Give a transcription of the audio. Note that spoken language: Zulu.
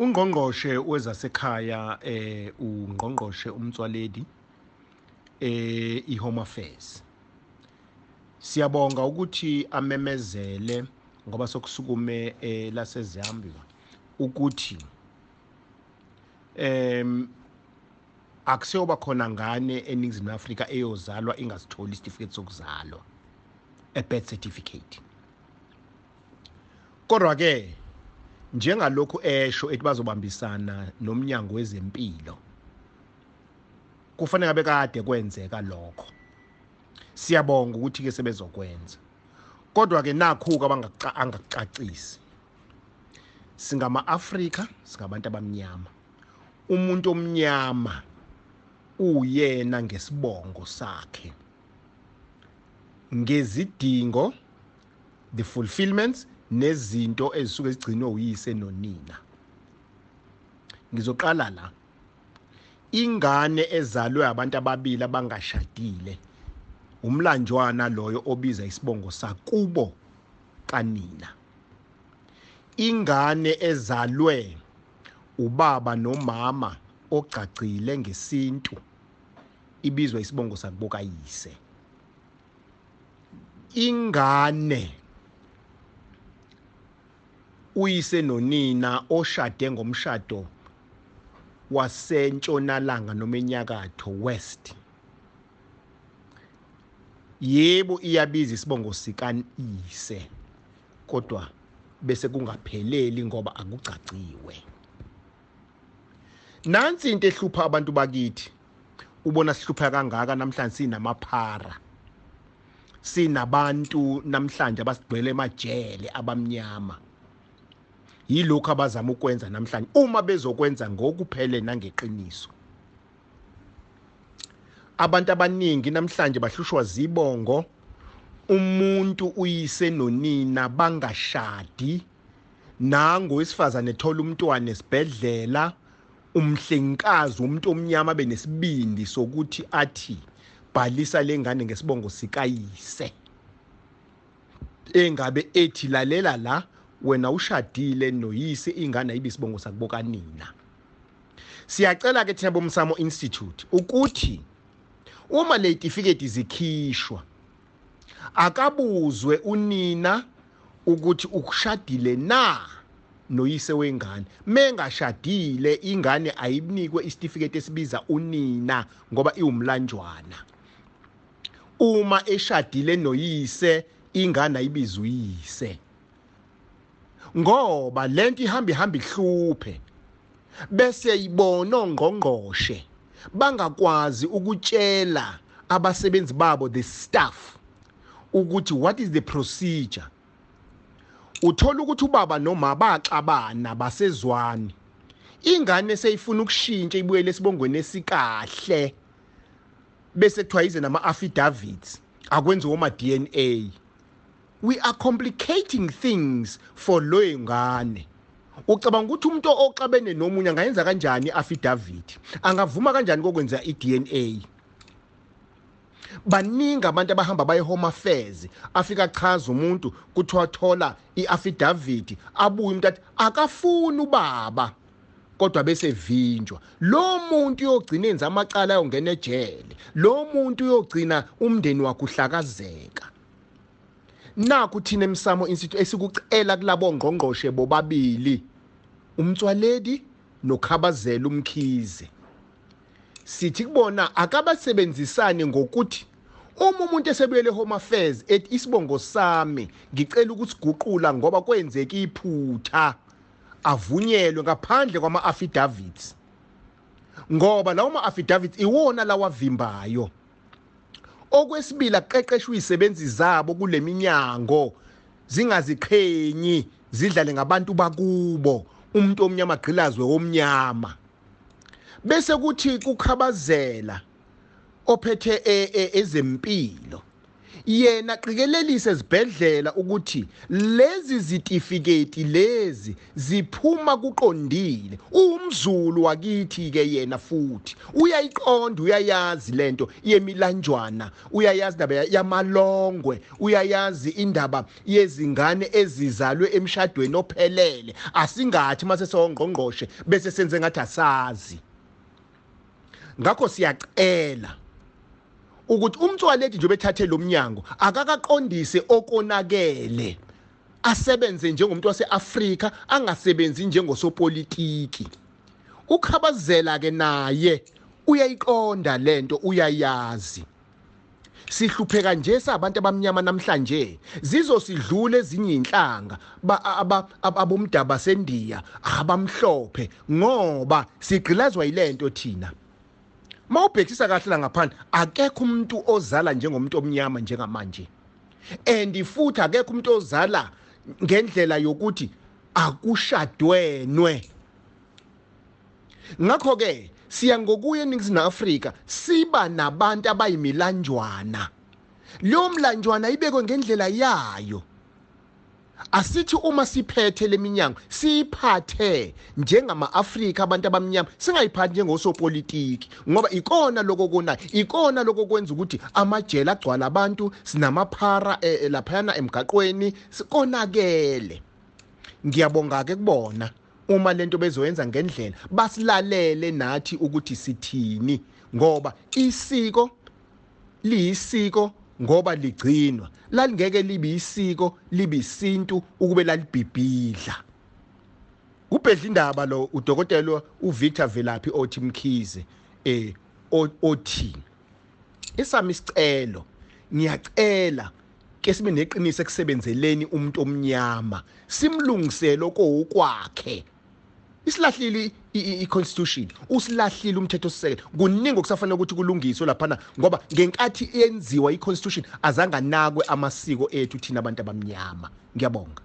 ungqongqoshe wezasekhaya eh ungqongqoshe umtswaledi eh iHome Affairs. Siyabonga ukuthi amemezele ngoba sokusukume eh laseZambia ukuthi em akuseyoba khona ngane eningizimu Afrika eyozalwa ingasitholi isitifiketi sokuzalwa a birth certificate. Kodwa ke njengalokhu esho ethi bazobambisana nomnyango wezempilo kufanele ngabe kade kwenzeka lokho. Siyabonga ukuthi ke sebezokwenza. Kodwa ke nakho abangakucacisi singama Afrika singabantu abamnyama. Umuntu omnyama uyena ngesibongo sakhe. Ngezidingo the fulfillments nezinto ezisuke zigcinwe uyise nonina. Ngizoqala la. Ingane ezalwe abantu ababili abangashadile umlanjwana loyo obiza isibongo sakubo kanina. Ingane ezalwe ubaba nomama ogcagcile ngesintu ibizwa isibongo sakubo kayise. Ingane uyise nonina oshade ngomshado wasentshonalanga noma enyakatho west. Yebo iyabiza isibongo sikayise kodwa bese kungapheleli ngoba akucaciwe. Nansi into ehlupha abantu bakithi? Ubona sihlupha kangaka namhlanje sinamaphara? Sinabantu namhlanje abasigcwele emajele abamnyama. Yilokho abazama ukwenza namhlanje uma bezokwenza ngokuphele nangeqiniso. Abantu abaningi namhlanje bahlushwa zibongo umuntu uyise nonina bangashadi nango wesifazane ethola umntwana esibhedlela umhlengikazi umuntu omnyama benesibindi sokuthi athi bhalisa lengane ngesibongo sikayise. Engabe ethi lalela la wena ushadile noyise ingane ayibisibongo sakubo kanina siyacela ke thina bomsamo institute ukuthi uma le certificate zikhishwa akabuzwe unina ukuthi ukushadile na noyise wengane. Mengashadile ingane ayinikwe isitifiketi esibiza unina ngoba iwumlanjwana. Uma eshadile noyise ingane ayibiza uyise. Ngoba lento ihamba ihamba ihluphe. Bese ibona ongqongqoshe bangakwazi ukutshela abasebenzi babo the staff ukuthi what is the procedure. Uthola ukuthi ubaba noma baxabana basezwani. Ingane seyifuna ukushintsha ibuyele esibongweni esikahle bese kuthiwa yize nama affidavits akwenziwa oma DNA we are complicating things for loyo ngane ucabanga ukuthi umuntu oxabene nomunye angayenza kanjani i-affidavit? Angavuma kanjani kokwenza i-DNA baningi abantu abahamba baye home affairs afika chaza umuntu kuthiwa thola i-affidavit abuye umuntu athi akafuni ubaba kodwa bese vinjwa. Lo muntu uyogcina enza amacala ayongena ejele lo muntu uyogcina umndeni wakhe uhlakazeka. Nakho thina emsamo institute esikucela kulabo ngqongqoshe bobabili. Umtswaledi nokhabazela umkhize. Sithi kubona akabasebenzisane ngokuthi uma umuntu esebuyele home affairs ethi isibongo sami ngicela ukusiguqula ngoba kwenzeka iphutha. Avunyelwe ngaphandle kwama affidavits ngoba lawo ma affidavits iwona lawavimbayo. Okwesibili aqeqeshwe izisebenzi zabo kuleminyango zingaziqhenyi zidlale ngabantu bakubo. Umuntu omnyama gqilazwe omnyama. Bese kuthi kukhabazela ophethe ezempilo. Yena qikelelise ezibhedlela ukuthi lezi zitifiketi lezi ziphuma kuqondile. Umzulu wakithi ke yena futhi. Uyayiqonda uyayazi lento yemilanjwana uyayazi indaba yamalongwe uyayazi indaba yezingane ezizalwe emshadweni ophelele. Asingathi mase songqongqoshe bese senze ngathi asazi. Ngakho siyacela ukuthi umthwaledi nje bethathe lo mnyango akakaqondise okonakele asebenze njengomuntu waseAfrika angasebenzi njengosopolitiki. Ukhabazela ke naye uyayiqonda lento uyayazi. Sihlupheka nje sabantu abamnyama namhlanje zizosidlula ezinye inhlanga abomdaba sendiya abamhlophe ngoba sigqilazwa yilento thina. Mawubhekisisa kahle la ngaphandle akekho umuntu ozala njengomuntu omnyama njengamanje. And futhi akekho umuntu ozala ngendlela yokuthi akushadwenwe. Ngakho ke siya ngokuye eNingizimu Afrika siba nabantu abayimilanjwana. Leyo mlanjwana ibekwe ngendlela yayo. Asithi uma siphethe leminyango siphathe njengama-Afrika abantu abamnyama singayiphathi njengosopolitiki. Ngoba ikona lokho kona ikona lokho kwenza ukuthi amajele agcwala abantu sinamaphara eh, laphayana emgaqweni sikonakele. Ngiyabonga ke kubona uma lento bezoyenza ngendlela basilalele nathi ukuthi sithini. Ngoba isiko liyisiko ngoba ligcinwa. Lalingeke libe isiko libe isintu ukube lalibhibhidla. Ubhedla indaba lo udokotela uVictor Velaphi othi Mkhize eh othi isami isicelo. Ngiyacela ke sibe neqiniso ekusebenzeleni umuntu omnyama simlungisele okwakhe isilahlile i-constitution usilahlile umthetho sisekelo kuningi okusafanele ukuthi kulungiswe laphana ngoba ngenkathi yenziwa i-constitution azange anakwe amasiko ethu thina abantu abamnyama. Ngiyabonga.